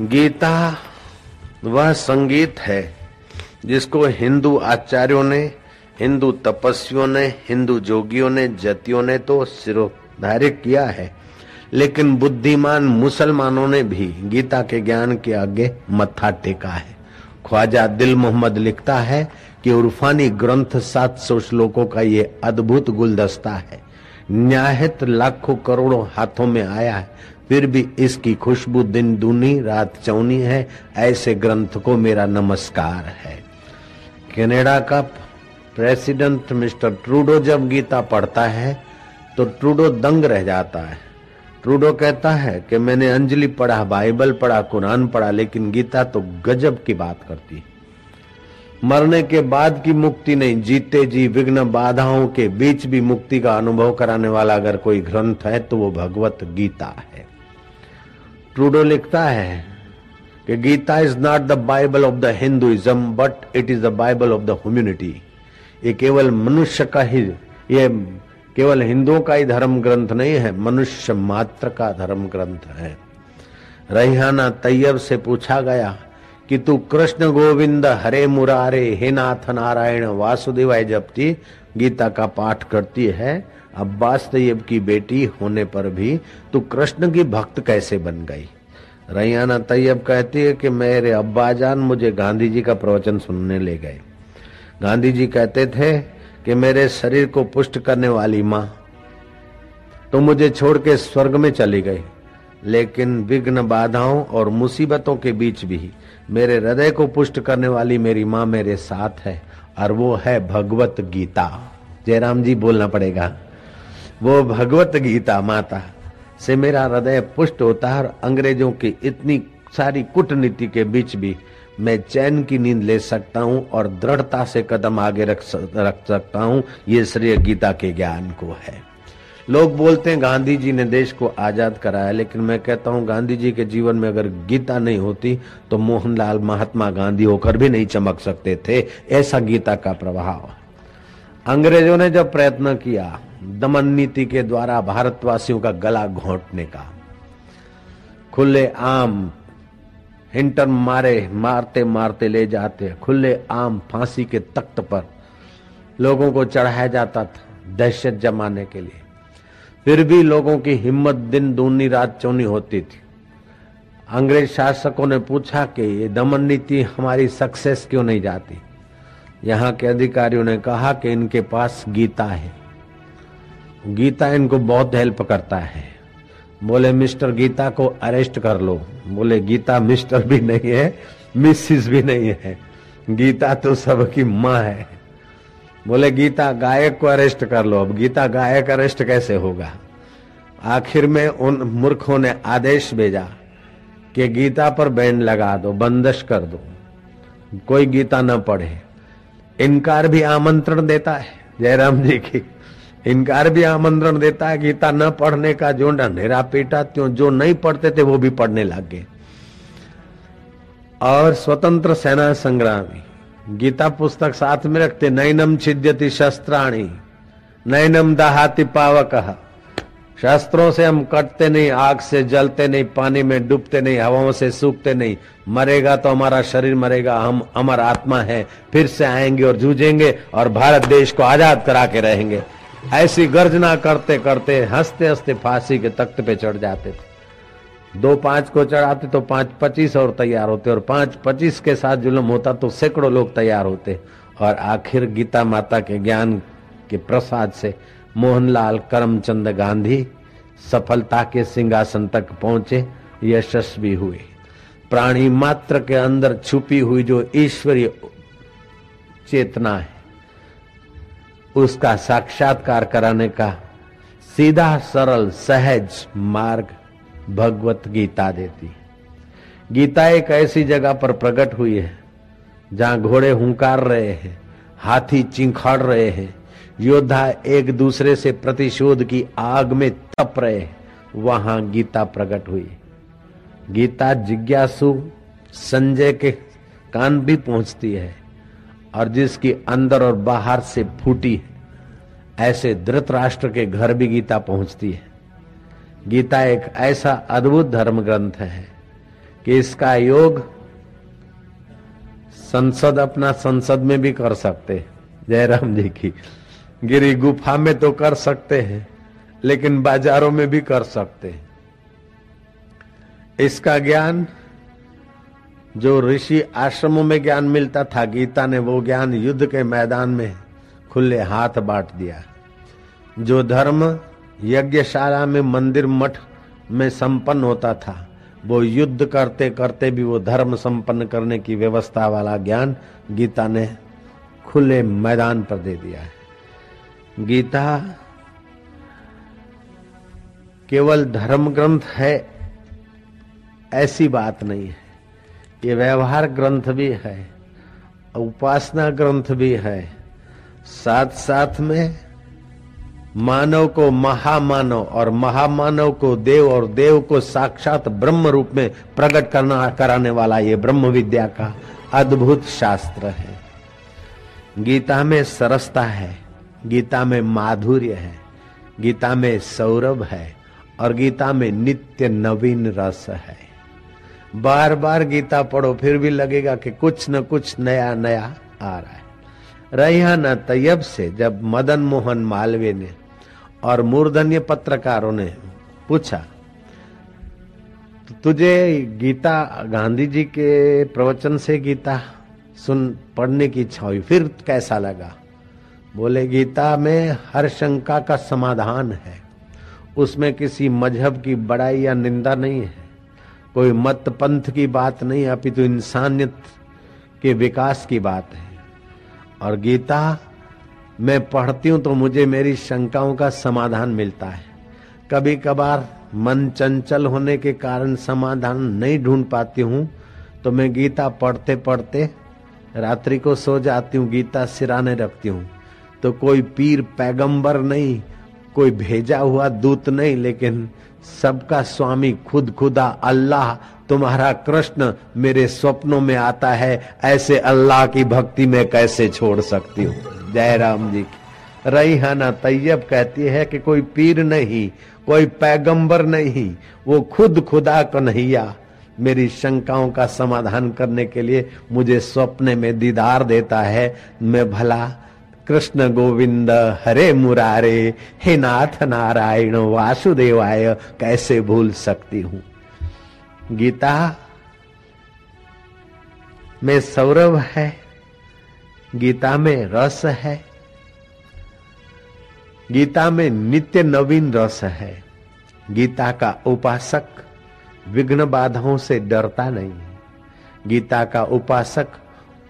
गीता वह संगीत है जिसको हिंदू आचार्यों ने, हिंदू तपस्वियों ने, हिंदू जोगियों ने, जतियों ने तो सिरोधार्य किया है। लेकिन बुद्धिमान मुसलमानों ने भी गीता के ज्ञान के आगे मत्था टेका है। ख्वाजा दिल मोहम्मद लिखता है कि उर्फानी ग्रंथ 700 श्लोकों का ये अद्भुत गुलदस्ता है। न्याहित लाखों करोड़ों हाथों में आया है। फिर भी इसकी खुशबू दिन दूनी, रात चौनी है। ऐसे ग्रंथ को मेरा नमस्कार है। कनाडा का प्रेसिडेंट मिस्टर ट्रूडो जब गीता पढ़ता है तो ट्रूडो दंग रह जाता है। ट्रूडो कहता है कि मैंने अंजलि पढ़ा, बाइबल पढ़ा, कुरान पढ़ा, लेकिन गीता तो गजब की बात करती है। मरने के बाद की मुक्ति नहीं, जीते जी विघ्न बाधाओं के बीच भी मुक्ति का अनुभव कराने वाला अगर कोई ग्रंथ है तो वो भगवत गीता है। ट्रूडो लिखता है कि Gita is not the Bible of the Hinduism but it is the Bible of the humanity ये केवल मनुष्य का ही, ये केवल हिंदुओं का ही धर्म ग्रंथ नहीं है, मनुष्य मात्र का धर्म ग्रंथ है। रैहाना तैयब से पूछा गया कि तू कृष्ण गोविंद, हरे मुरारे, हे नाथ नारायण, वासुदेवाय जपती, गीता का पाठ करती है अब्बास तैयब की बेटी होने पर भी तू कृष्ण की भक्त कैसे बन गई? रैयाना तैयब कहती है कि मेरे अब्बाजान मुझे गांधी जी का प्रवचन सुनने ले गए। गांधी जी कहते थे कि मेरे शरीर को पुष्ट करने वाली माँ तो मुझे छोड़ के स्वर्ग में चली गई। लेकिन विघ्न बाधाओं और मुसीबतों के बीच भी मेरे हृदय को पुष्ट करने वाली मेरी माँ मेरे साथ है, और वो है भगवत गीता। जयराम जी, बोलना पड़ेगा। वो भगवत गीता माता से मेरा हृदय पुष्ट होता है और अंग्रेज़ों की इतनी सारी कूटनीति के बीच भी मैं चैन की नींद ले सकता हूँ और दृढ़ता से कदम आगे रख रख सकता हूँ। ये श्रेय गीता के ज्ञान को है। लोग बोलते हैं, गांधी जी ने देश को आज़ाद कराया। लेकिन मैं कहता हूँ, गांधी जी के जीवन में अगर गीता नहीं होती तो मोहनलाल, महात्मा गांधी होकर भी नहीं चमक सकते थे। ऐसा गीता का प्रभाव। अंग्रेज़ों ने जब प्रयत्न किया दमन नीति के द्वारा भारतवासियों का गला घोंटने का। खुले आम हिंटर मारे, मारते मारते ले जाते, खुले आम फांसी के तख्त पर लोगों को चढ़ाया जाता था दहशत जमाने के लिए। फिर भी लोगों की हिम्मत दिन दूनी रात चौनी होती थी। अंग्रेज़ शासकों ने पूछा कि ये दमन नीति हमारी सक्सेस क्यों नहीं जाती? यहाँ के अधिकारियों ने कहा कि इनके पास गीता है। गीता इनको बहुत हेल्प करता है। बोले, मिस्टर गीता को अरेस्ट कर लो। बोले, गीता मिस्टर भी नहीं है, मिसिस भी नहीं है। गीता तो सबकी माँ है। बोले, गीता गायक को अरेस्ट कर लो। अब गीता गायक अरेस्ट कैसे होगा? आखिर में उन मूर्खों ने आदेश भेजा कि गीता पर बैन लगा दो, बंदश कर दो। कोई गीता न पढ़े। इनकार भी आमंत्रण देता है जयराम जी की। इनकार भी आमंत्रण देता है गीता न पढ़ने का जो ढंढेरा पीटा, त्यों जो नहीं पढ़ते थे, वो भी पढ़ने लग गए। और स्वतंत्र सेना संग्रामी, गीता पुस्तक साथ में रखते, नैनम छिद्यति शस्त्राणी, नैनम दहाति पावक। शस्त्रों से हम कटते नहीं, आग से जलते नहीं, पानी में डूबते नहीं, हवाओं से सूखते नहीं। मरेगा तो हमारा शरीर मरेगा, हम अमर आत्मा है, फिर से आएँगे और जूझेंगे और भारत देश को आज़ाद करा के रहेंगे। ऐसी गर्जना करते करते हँसते हँसते फांसी के तख्त पे चढ़ जाते थे। दो पाँच को चढ़ाते तो पाँच पच्चीस और तैयार होते, और पाँच पच्चीस के साथ जुलम होता तो सैकड़ों लोग तैयार होते। और आखिर गीता माता के ज्ञान के प्रसाद से मोहनलाल करमचंद गांधी सफलता के सिंहासन तक पहुँचे, यशस्वी हुए। प्राणी मात्र के अंदर छुपी हुई जो ईश्वरीय चेतना है उसका साक्षात्कार कराने का सीधा, सरल, सहज मार्ग भगवत गीता देती। गीता एक ऐसी जगह पर प्रकट हुई है, जहाँ घोड़े हुंकार रहे हैं, हाथी चिंखाड़ रहे हैं, योद्धा एक दूसरे से प्रतिशोध की आग में तप रहे हैं, वहाँ गीता प्रकट हुई। गीता जिज्ञासु संजय के कान भी पहुँचती है। और जिसकी अंदर और बाहर से फूटी है, ऐसे धृतराष्ट्र के घर भी गीता पहुँचती है। गीता एक ऐसा अद्भुत धर्म ग्रंथ है कि इसका योग संसद अपना संसद में भी कर सकते जयराम जी की, गिरी गुफा में तो कर सकते हैं, लेकिन बाजारों में भी कर सकते हैं। इसका ज्ञान जो ऋषि आश्रमों में ज्ञान मिलता था, गीता ने वो ज्ञान युद्ध के मैदान में खुले हाथ बांट दिया। जो धर्म यज्ञशाला में मंदिर मठ में संपन्न होता था, वो युद्ध करते करते भी वो धर्म संपन्न करने की व्यवस्था वाला ज्ञान गीता ने खुले मैदान पर दे दिया है। गीता केवल धर्म ग्रंथ है, ऐसी बात नहीं है। ये व्यवहार ग्रंथ भी है, उपासना ग्रंथ भी है। साथ साथ में मानव को महामानव और महामानव को देव और देव को साक्षात ब्रह्म रूप में प्रकट करना, कराने वाला ये ब्रह्म विद्या का अद्भुत शास्त्र है। गीता में सरसता है, गीता में माधुर्य है, गीता में सौरभ है और गीता में नित्य नवीन रस है। बार बार गीता पढ़ो, फिर भी लगेगा कि कुछ न कुछ नया नया आ रहा है। रहा न तैयब से जब मदन मोहन मालवीय ने और मूर्धन्य पत्रकारों ने पूछा, तुझे गीता, गांधी जी के प्रवचन से गीता सुन, पढ़ने की इच्छा हुई, फिर कैसा लगा? बोले, गीता में हर शंका का समाधान है। उसमें किसी मज़हब की बड़ाई या निंदा नहीं है। कोई मत पंथ की बात नहीं अपितु तो इंसानियत के विकास की बात है। और गीता, मैं पढ़ती हूँ तो मुझे मेरी शंकाओं का समाधान मिलता है। कभी कभार मन चंचल होने के कारण समाधान नहीं ढूंढ पाती हूँ तो मैं गीता पढ़ते पढ़ते रात्रि को सो जाती हूँ, गीता सिराने रखती हूँ। तो कोई पीर पैगंबर नहीं, कोई भेजा हुआ दूत नहीं, लेकिन सबका स्वामी खुद खुदा अल्लाह तुम्हारा कृष्ण मेरे स्वप्नों में आता है, ऐसे अल्लाह की भक्ति में कैसे छोड़ सकती हूँ? जय राम जी रईहाना तैयब कहती है कि कोई पीर नहीं, कोई पैगंबर नहीं, वो खुद खुदा कन्हैया। मेरी शंकाओं का समाधान करने के लिए मुझे स्वप्न में दीदार देता है, मैं भला कृष्ण गोविंद, हरे मुरारे, हे नाथ नारायण, वासुदेवाय, कैसे भूल सकती हूँ? गीता में सौरभ है, गीता में रस है, गीता में नित्य नवीन रस है। गीता का उपासक विघ्न बाधाओं से डरता नहीं। गीता का उपासक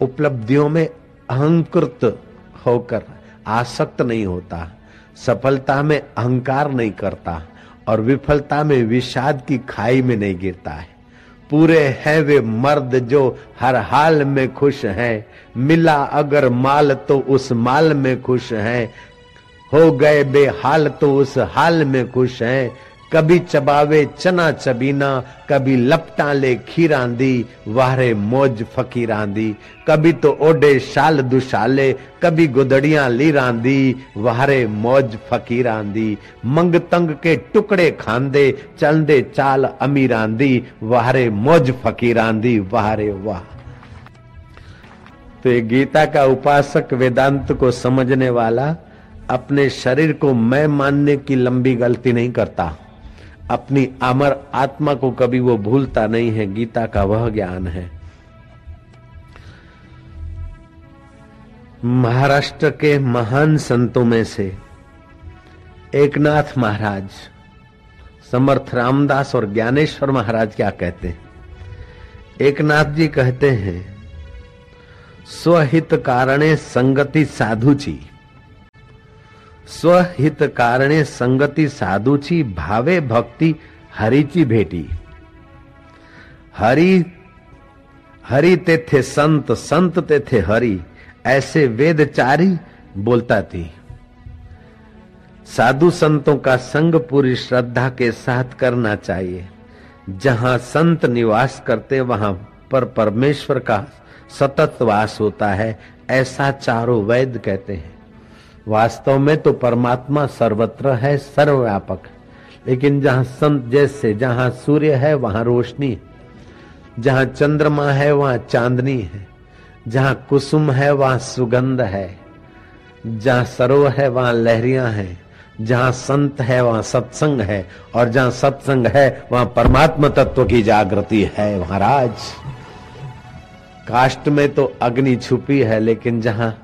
उपलब्धियों में अहंकृत होकर आसक्त नहीं होता, सफलता में अहंकार नहीं करता और विफलता में विषाद की खाई में नहीं गिरता है। पूरे हैं वे मर्द जो हर हाल में खुश हैं, मिला अगर माल तो उस माल में खुश हैं, हो गए बेहाल तो उस हाल में खुश हैं कभी चबावे चना चबीना, कभी लपटा ले खीरांदी वारे मौज फकीरांदी। कभी तो ओडे शाल दुशाले, कभी गुदड़ियाँ लीरांदी वारे मौज फकीरांदी। मंग तंग के टुकड़े खांदे, चलदे चाल अमीरांदी वारे मौज फकीरांदी वारे वाह। तो गीता का उपासक वेदांत को समझने वाला अपने शरीर को मैं मानने की लंबी गलती नहीं करता। अपनी अमर आत्मा को कभी वो भूलता नहीं है। गीता का वह ज्ञान है। महाराष्ट्र के महान संतों में से एकनाथ महाराज, समर्थ रामदास और ज्ञानेश्वर महाराज क्या कहते हैं? एकनाथ जी कहते हैं, स्वहित कारणे संगति साधुची स्वहित कारणे संगति साधुची भावे भक्ति हरिची भेटी। हरि हरि ते थे संत संत ते थे हरि, ऐसे वेदचारी बोलता थी। साधु संतों का संग पूरी श्रद्धा के साथ करना चाहिए। जहाँ संत निवास करते, वहाँ पर परमेश्वर का सतत वास होता है, ऐसा चारों वैद कहते हैं। वास्तव में तो परमात्मा सर्वत्र है, सर्वव्यापक लेकिन जहाँ संत जैसे, जहाँ सूर्य है, वहाँ रोशनी जहाँ चंद्रमा है, वहाँ चांदनी है। जहाँ कुसुम है, वहाँ सुगंध है। जहाँ सरोवर है, वहाँ लहरियाँ हैं। जहाँ संत है, वहाँ सत्संग है। और जहाँ सत्संग है, वहाँ परमात्मा तत्व की जागृति है, महाराज। काष्ट में तो अग्नि छुपी है, लेकिन जहाँ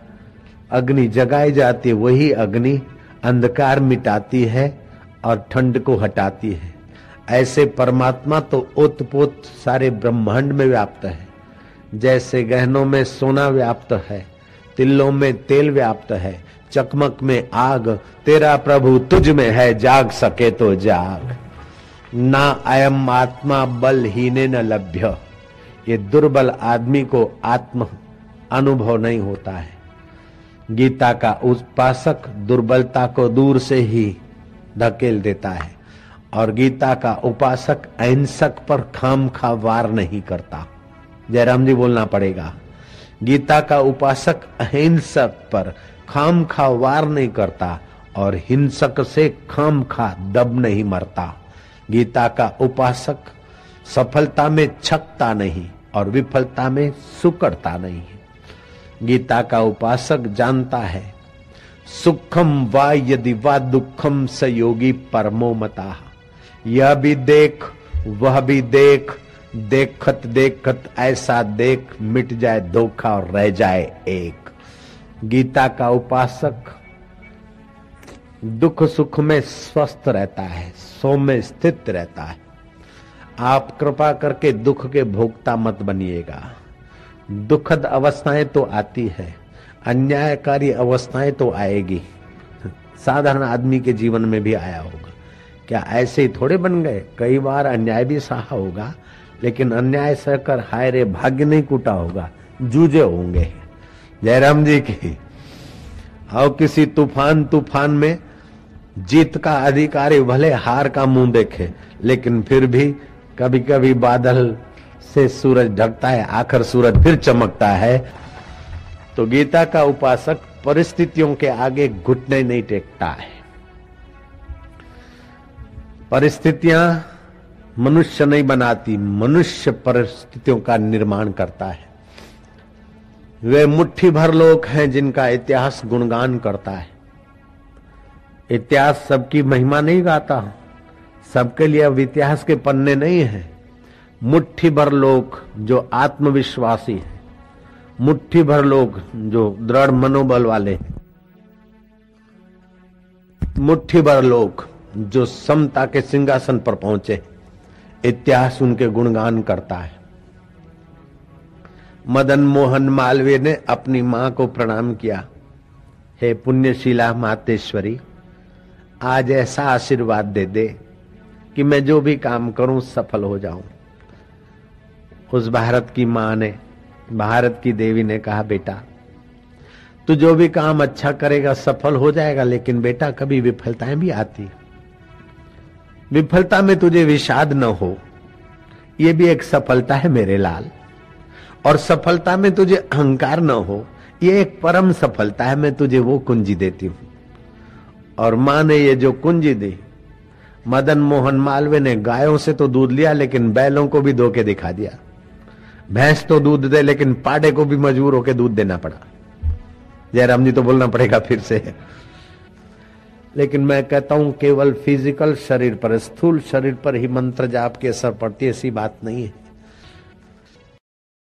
अग्नि जगाई जाती है, वही अग्नि अंधकार मिटाती है और ठंड को हटाती है। ऐसे परमात्मा तो ओतपोत सारे ब्रह्मांड में व्याप्त है। जैसे गहनों में सोना व्याप्त है, तिल्लों में तेल व्याप्त है, चकमक में आग, तेरा प्रभु तुझ में है, जाग सके तो जाग। ना अयम आत्मा बल हीने न लभ्य। ये दुर्बल आदमी को आत्म अनुभव नहीं होता है। गीता का उपासक दुर्बलता को दूर से ही धकेल देता है और गीता का उपासक अहिंसक पर खाम खा वार नहीं करता। जयराम जी बोलना पड़ेगा, गीता का उपासक अहिंसक पर खाम खा वार नहीं करता और हिंसक से खाम खा दब नहीं मरता। गीता का उपासक सफलता में छकता नहीं और विफलता में सुकड़ता नहीं गीता का उपासक जानता है। सुखम वा यदि वा दुखम स योगी परमो मता। यह भी देख, वह भी देख, देखत देखत ऐसा देख, मिट जाए धोखा और रह जाए एक। गीता का उपासक दुख सुख में स्वस्थ रहता है, सो में स्थित रहता है। आप कृपा करके दुख के भोक्ता मत बनिएगा। दुखद अवस्थाएँ तो आती है, अन्यायकारी अवस्थाएँ तो आएगी। साधारण आदमी के जीवन में भी आया होगा। क्या ऐसे ही थोड़े बन गए? कई बार अन्याय भी सहा होगा, लेकिन अन्याय सहकर हाय रे भाग्य नहीं कूटा होगा, जूझे होंगे। जयराम जी की और किसी तूफ़ान तूफ़ान में जीत का अधिकारी भले हार का मुँह देखे, लेकिन फिर भी कभी कभी बादल से सूरज ढकता है, आखिर सूरज फिर चमकता है। तो गीता का उपासक परिस्थितियों के आगे घुटने नहीं टेकता है। परिस्थितियाँ मनुष्य नहीं बनाती, मनुष्य परिस्थितियों का निर्माण करता है। वे मुट्ठी भर लोग हैं जिनका इतिहास गुणगान करता है। इतिहास सबकी महिमा नहीं गाता। सबके लिए अब इतिहास के पन्ने नहीं है। मुट्ठी भर लोग जो आत्मविश्वासी है मुट्ठी भर लोग जो दृढ़ मनोबल वाले हैं मुट्ठी भर लोग जो समता के सिंहासन पर पहुँचे, इतिहास उनके गुणगान करता है। मदन मोहन मालवीय ने अपनी माँ को प्रणाम किया। हे पुण्यशीला मातेश्वरी, आज ऐसा आशीर्वाद दे दे कि मैं जो भी काम करूँ सफल हो जाऊँ। उस भारत की माँ ने, भारत की देवी ने कहा, बेटा, तू जो भी काम अच्छा करेगा, सफल हो जाएगा, लेकिन बेटा, कभी विफलताएँ भी आती विफलता में तुझे विषाद न हो। यह भी एक सफलता है मेरे लाल। और सफलता में तुझे अहंकार न हो। यह एक परम सफलता है, मैं तुझे वो कुंजी देती हूँ। और माँ ने ये जो कुंजी दी, मदन मोहन मालवे ने गायों से तो दूध लिया, लेकिन बैलों को भी धोके दिखा दिया। भैंस तो दूध दे, लेकिन पाडे को भी मजबूर होकर दूध देना पड़ा। जयराम जी तो बोलना पड़ेगा फिर से। लेकिन मैं कहता हूँ, केवल फ़िज़िकल शरीर पर, स्थूल शरीर पर ही मंत्र जाप की असर पड़ती ऐसी बात नहीं है।